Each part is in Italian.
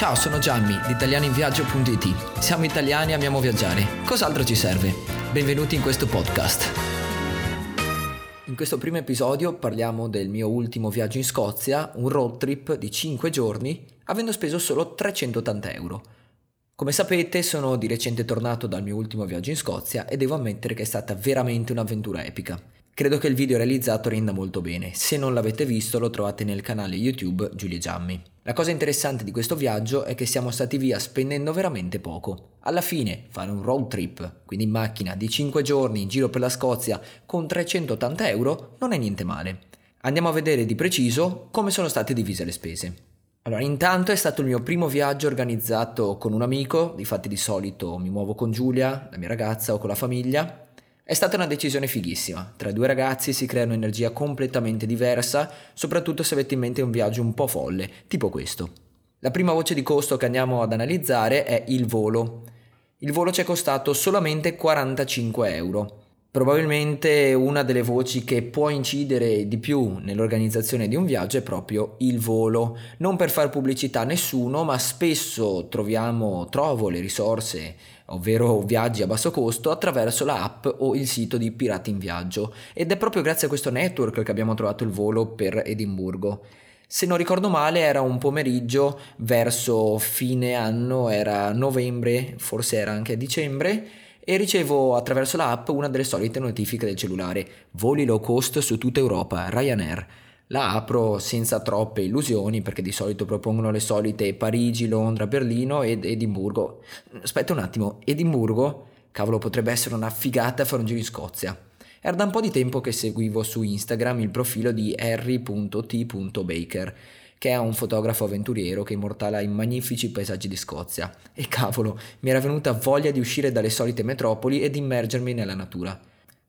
Ciao, sono Gianni di italianinviaggio.it. Siamo italiani e amiamo viaggiare. Cos'altro ci serve? Benvenuti in questo podcast. In questo primo episodio parliamo del mio ultimo viaggio in Scozia, un road trip di 5 giorni, avendo speso solo 380 euro. Come sapete sono di recente tornato dal mio ultimo viaggio in Scozia e devo ammettere che è stata veramente un'avventura epica. Credo che il video realizzato renda molto bene, se non l'avete visto lo trovate nel canale YouTube Giulia Giammi. La cosa interessante di questo viaggio è che siamo stati via spendendo veramente poco. Alla fine fare un road trip, quindi in macchina di 5 giorni in giro per la Scozia con 380 euro non è niente male. Andiamo a vedere di preciso come sono state divise le spese. Allora, intanto è stato il mio primo viaggio organizzato con un amico, difatti di solito mi muovo con Giulia, la mia ragazza o con la famiglia, è stata una decisione fighissima. Tra due ragazzi si crea un'energia completamente diversa, soprattutto se avete in mente un viaggio un po' folle, tipo questo. La prima voce di costo che andiamo ad analizzare è il volo. Il volo ci è costato solamente 45 euro. Probabilmente una delle voci che può incidere di più nell'organizzazione di un viaggio è proprio il volo. Non per far pubblicità a nessuno, ma spesso troviamo, trovo le risorse, ovvero viaggi a basso costo, attraverso la app o il sito di Pirati in Viaggio. Ed è proprio grazie a questo network che abbiamo trovato il volo per Edimburgo. Se non ricordo male era un pomeriggio verso fine anno, era novembre, forse era anche dicembre e ricevo attraverso l'app una delle solite notifiche del cellulare, voli low cost su tutta Europa, Ryanair. La apro senza troppe illusioni perché di solito propongono le solite Parigi, Londra, Berlino ed Edimburgo. Aspetta un attimo, Edimburgo? Cavolo, potrebbe essere una figata fare un giro in Scozia. Era da un po' di tempo che seguivo su Instagram il profilo di harry.t.baker che è un fotografo avventuriero che immortala i magnifici paesaggi di Scozia. E cavolo, mi era venuta voglia di uscire dalle solite metropoli e di immergermi nella natura.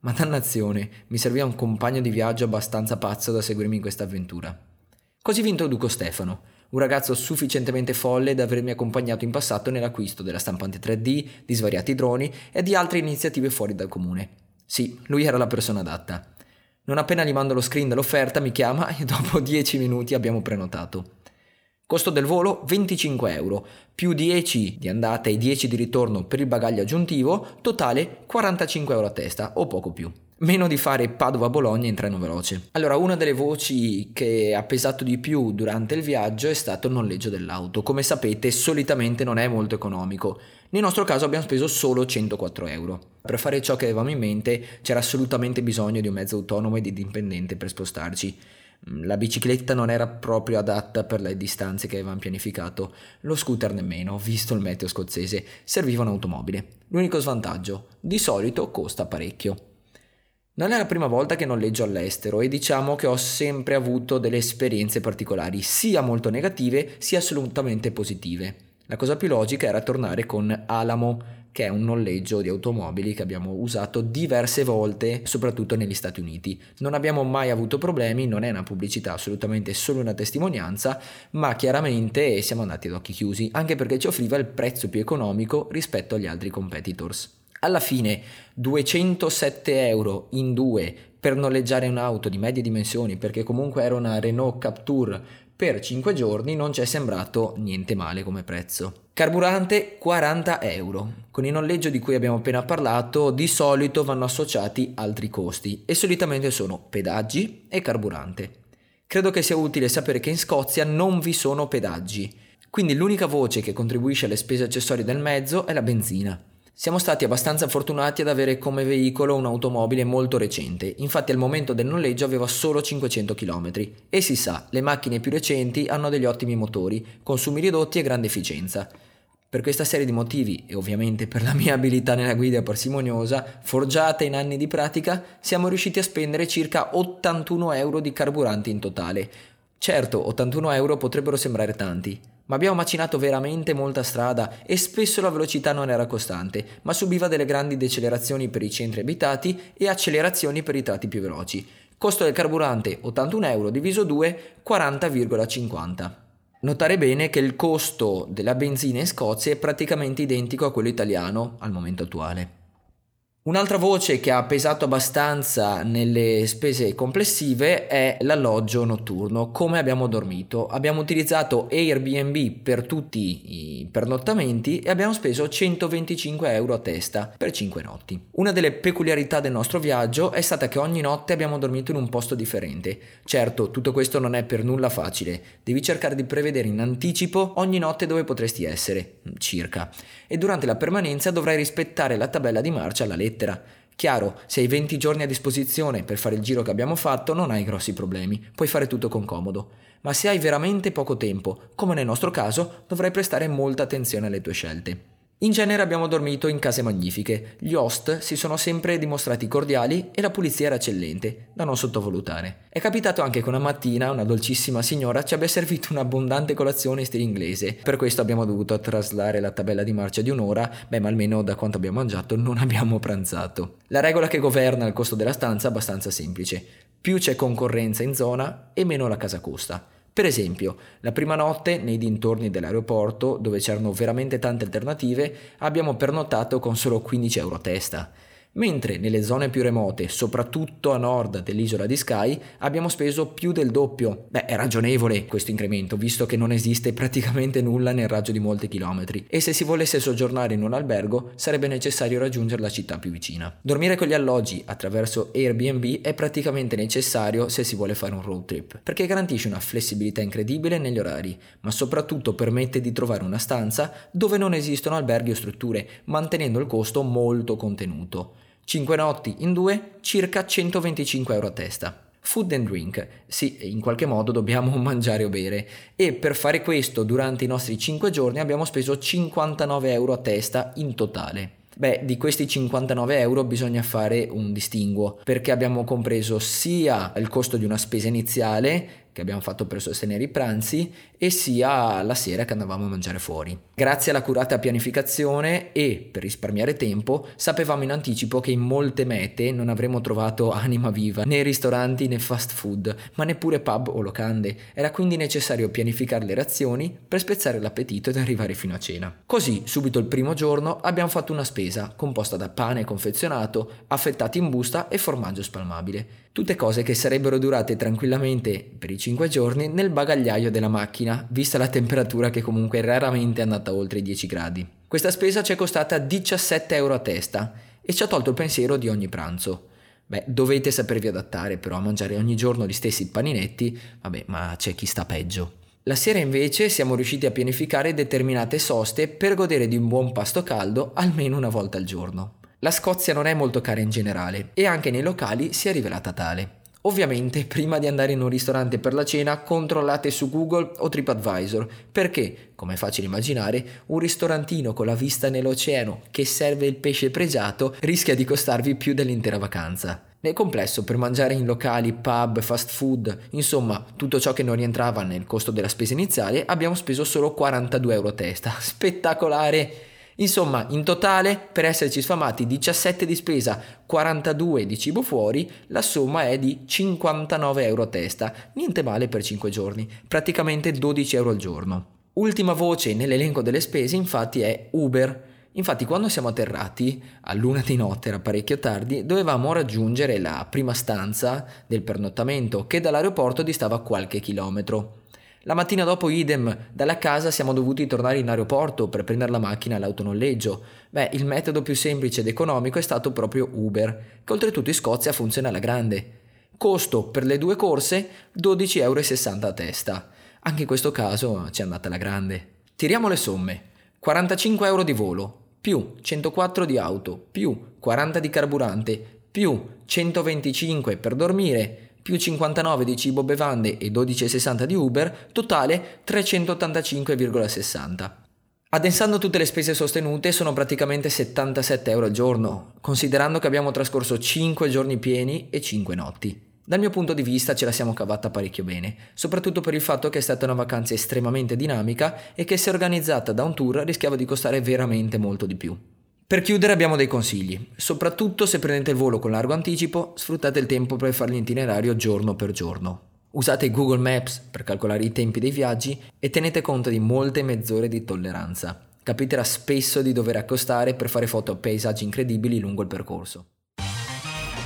Ma dannazione, mi serviva un compagno di viaggio abbastanza pazzo da seguirmi in questa avventura. Così vi introduco Stefano, un ragazzo sufficientemente folle da avermi accompagnato in passato nell'acquisto della stampante 3D, di svariati droni e di altre iniziative fuori dal comune. Sì, lui era la persona adatta. Non appena gli mando lo screen dell'offerta mi chiama e dopo 10 minuti abbiamo prenotato. Costo del volo 25 euro, più 10 di andata e 10 di ritorno per il bagaglio aggiuntivo, totale 45 euro a testa o poco più. Meno di fare Padova-Bologna in treno veloce. Allora, una delle voci che ha pesato di più durante il viaggio è stato il noleggio dell'auto. Come sapete, solitamente non è molto economico. Nel nostro caso abbiamo speso solo 104 euro. Per fare ciò che avevamo in mente c'era assolutamente bisogno di un mezzo autonomo ed indipendente per spostarci. Mm, la bicicletta non era proprio adatta per le distanze che avevamo pianificato, lo scooter nemmeno, visto il meteo scozzese, serviva un'automobile. L'unico svantaggio, di solito costa parecchio. Non è la prima volta che noleggio all'estero e diciamo che ho sempre avuto delle esperienze particolari, sia molto negative sia assolutamente positive. La cosa più logica era tornare con Alamo, che è un noleggio di automobili che abbiamo usato diverse volte, soprattutto negli Stati Uniti. Non abbiamo mai avuto problemi, non è una pubblicità, assolutamente solo una testimonianza, ma chiaramente siamo andati ad occhi chiusi, anche perché ci offriva il prezzo più economico rispetto agli altri competitors. Alla fine 207 euro in due per noleggiare un'auto di medie dimensioni, perché comunque era una Renault Captur per 5 giorni non ci è sembrato niente male come prezzo. Carburante 40 euro. Con il noleggio di cui abbiamo appena parlato di solito vanno associati altri costi e solitamente sono pedaggi e carburante. Credo che sia utile sapere che in Scozia non vi sono pedaggi, quindi l'unica voce che contribuisce alle spese accessorie del mezzo è la benzina. Siamo stati abbastanza fortunati ad avere come veicolo un'automobile molto recente, infatti al momento del noleggio aveva solo 500 km e si sa, le macchine più recenti hanno degli ottimi motori, consumi ridotti e grande efficienza. Per questa serie di motivi e ovviamente per la mia abilità nella guida parsimoniosa, forgiata in anni di pratica, siamo riusciti a spendere circa 81 euro di carburante in totale. Certo, 81 euro potrebbero sembrare tanti, ma abbiamo macinato veramente molta strada e spesso la velocità non era costante, ma subiva delle grandi decelerazioni per i centri abitati e accelerazioni per i tratti più veloci. Costo del carburante 81 euro diviso 2, 40,50. Notare bene che il costo della benzina in Scozia è praticamente identico a quello italiano al momento attuale. Un'altra voce che ha pesato abbastanza nelle spese complessive è l'alloggio notturno, come abbiamo dormito. Abbiamo utilizzato Airbnb per tutti i pernottamenti e abbiamo speso 125 euro a testa per 5 notti. Una delle peculiarità del nostro viaggio è stata che ogni notte abbiamo dormito in un posto differente. Certo, tutto questo non è per nulla facile, devi cercare di prevedere in anticipo ogni notte dove potresti essere, circa, e durante la permanenza dovrai rispettare la tabella di marcia alla lettera lettera. Chiaro, se hai 20 giorni a disposizione per fare il giro che abbiamo fatto non hai grossi problemi, puoi fare tutto con comodo. Ma se hai veramente poco tempo, come nel nostro caso, dovrai prestare molta attenzione alle tue scelte. In genere abbiamo dormito in case magnifiche, gli host si sono sempre dimostrati cordiali e la pulizia era eccellente, da non sottovalutare. È capitato anche che una mattina una dolcissima signora ci abbia servito un'abbondante colazione in stile inglese, per questo abbiamo dovuto traslare la tabella di marcia di un'ora, beh ma almeno da quanto abbiamo mangiato non abbiamo pranzato. La regola che governa il costo della stanza è abbastanza semplice, più c'è concorrenza in zona e meno la casa costa. Per esempio, la prima notte nei dintorni dell'aeroporto, dove c'erano veramente tante alternative, abbiamo pernottato con solo 15 euro a testa mentre nelle zone più remote, soprattutto a nord dell'isola di Skye, abbiamo speso più del doppio. Beh, è ragionevole questo incremento, visto che non esiste praticamente nulla nel raggio di molti chilometri, e se si volesse soggiornare in un albergo sarebbe necessario raggiungere la città più vicina. Dormire con gli alloggi attraverso Airbnb è praticamente necessario se si vuole fare un road trip, perché garantisce una flessibilità incredibile negli orari, ma soprattutto permette di trovare una stanza dove non esistono alberghi o strutture, mantenendo il costo molto contenuto. 5 notti in due, circa 125 euro a testa. Food and drink, sì, in qualche modo dobbiamo mangiare o bere e per fare questo durante i nostri 5 giorni abbiamo speso 59 euro a testa in totale. Beh, di questi 59 euro bisogna fare un distinguo perché abbiamo compreso sia il costo di una spesa iniziale che abbiamo fatto per sostenere i pranzi e sia la sera che andavamo a mangiare fuori. Grazie alla curata pianificazione e per risparmiare tempo, sapevamo in anticipo che in molte mete non avremmo trovato anima viva, né ristoranti né fast food, ma neppure pub o locande. Era quindi necessario pianificare le razioni per spezzare l'appetito ed arrivare fino a cena. Così, subito il primo giorno, abbiamo fatto una spesa composta da pane confezionato, affettati in busta e formaggio spalmabile. Tutte cose che sarebbero durate tranquillamente per i 5 giorni nel bagagliaio della macchina, vista la temperatura che comunque raramente è andata oltre i 10 gradi. Questa spesa ci è costata 17 euro a testa e ci ha tolto il pensiero di ogni pranzo. Beh, dovete sapervi adattare però a mangiare ogni giorno gli stessi paninetti, vabbè, ma c'è chi sta peggio. La sera invece siamo riusciti a pianificare determinate soste per godere di un buon pasto caldo almeno una volta al giorno. La Scozia non è molto cara in generale e anche nei locali si è rivelata tale. Ovviamente, prima di andare in un ristorante per la cena, controllate su Google o TripAdvisor, perché, come è facile immaginare, un ristorantino con la vista nell'oceano che serve il pesce pregiato rischia di costarvi più dell'intera vacanza. Nel complesso, per mangiare in locali, pub, fast food, insomma, tutto ciò che non rientrava nel costo della spesa iniziale, abbiamo speso solo 42 euro a testa. Spettacolare! Insomma, in totale, per esserci sfamati 17 di spesa, 42 di cibo fuori, la somma è di 59 euro a testa, niente male per 5 giorni, praticamente 12 euro al giorno. Ultima voce nell'elenco delle spese infatti è Uber. Infatti quando siamo atterrati, a luna di notte era parecchio tardi, dovevamo raggiungere la prima stanza del pernottamento che dall'aeroporto distava qualche chilometro. La mattina dopo idem, dalla casa siamo dovuti tornare in aeroporto per prendere la macchina all'autonoleggio. Beh, il metodo più semplice ed economico è stato proprio Uber, che oltretutto in Scozia funziona alla grande. Costo per le due corse 12,60 euro a testa. Anche in questo caso ci è andata alla grande. Tiriamo le somme. 45 euro di volo, più 104 di auto, più 40 di carburante, più 125 per dormire, più 59 di cibo bevande e 12,60 di Uber, totale 385,60. Addensando tutte le spese sostenute sono praticamente 77 euro al giorno, considerando che abbiamo trascorso 5 giorni pieni e 5 notti. Dal mio punto di vista ce la siamo cavata parecchio bene, soprattutto per il fatto che è stata una vacanza estremamente dinamica e che se organizzata da un tour rischiava di costare veramente molto di più. Per chiudere abbiamo dei consigli, soprattutto se prendete il volo con largo anticipo, sfruttate il tempo per fare l'itinerario giorno per giorno. Usate Google Maps per calcolare i tempi dei viaggi e tenete conto di molte mezz'ore di tolleranza. Capiterà spesso di dover accostare per fare foto a paesaggi incredibili lungo il percorso.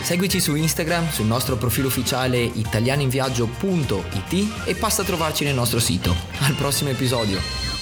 Seguici su Instagram, sul nostro profilo ufficiale italianinviaggio.it e passa a trovarci nel nostro sito. Al prossimo episodio!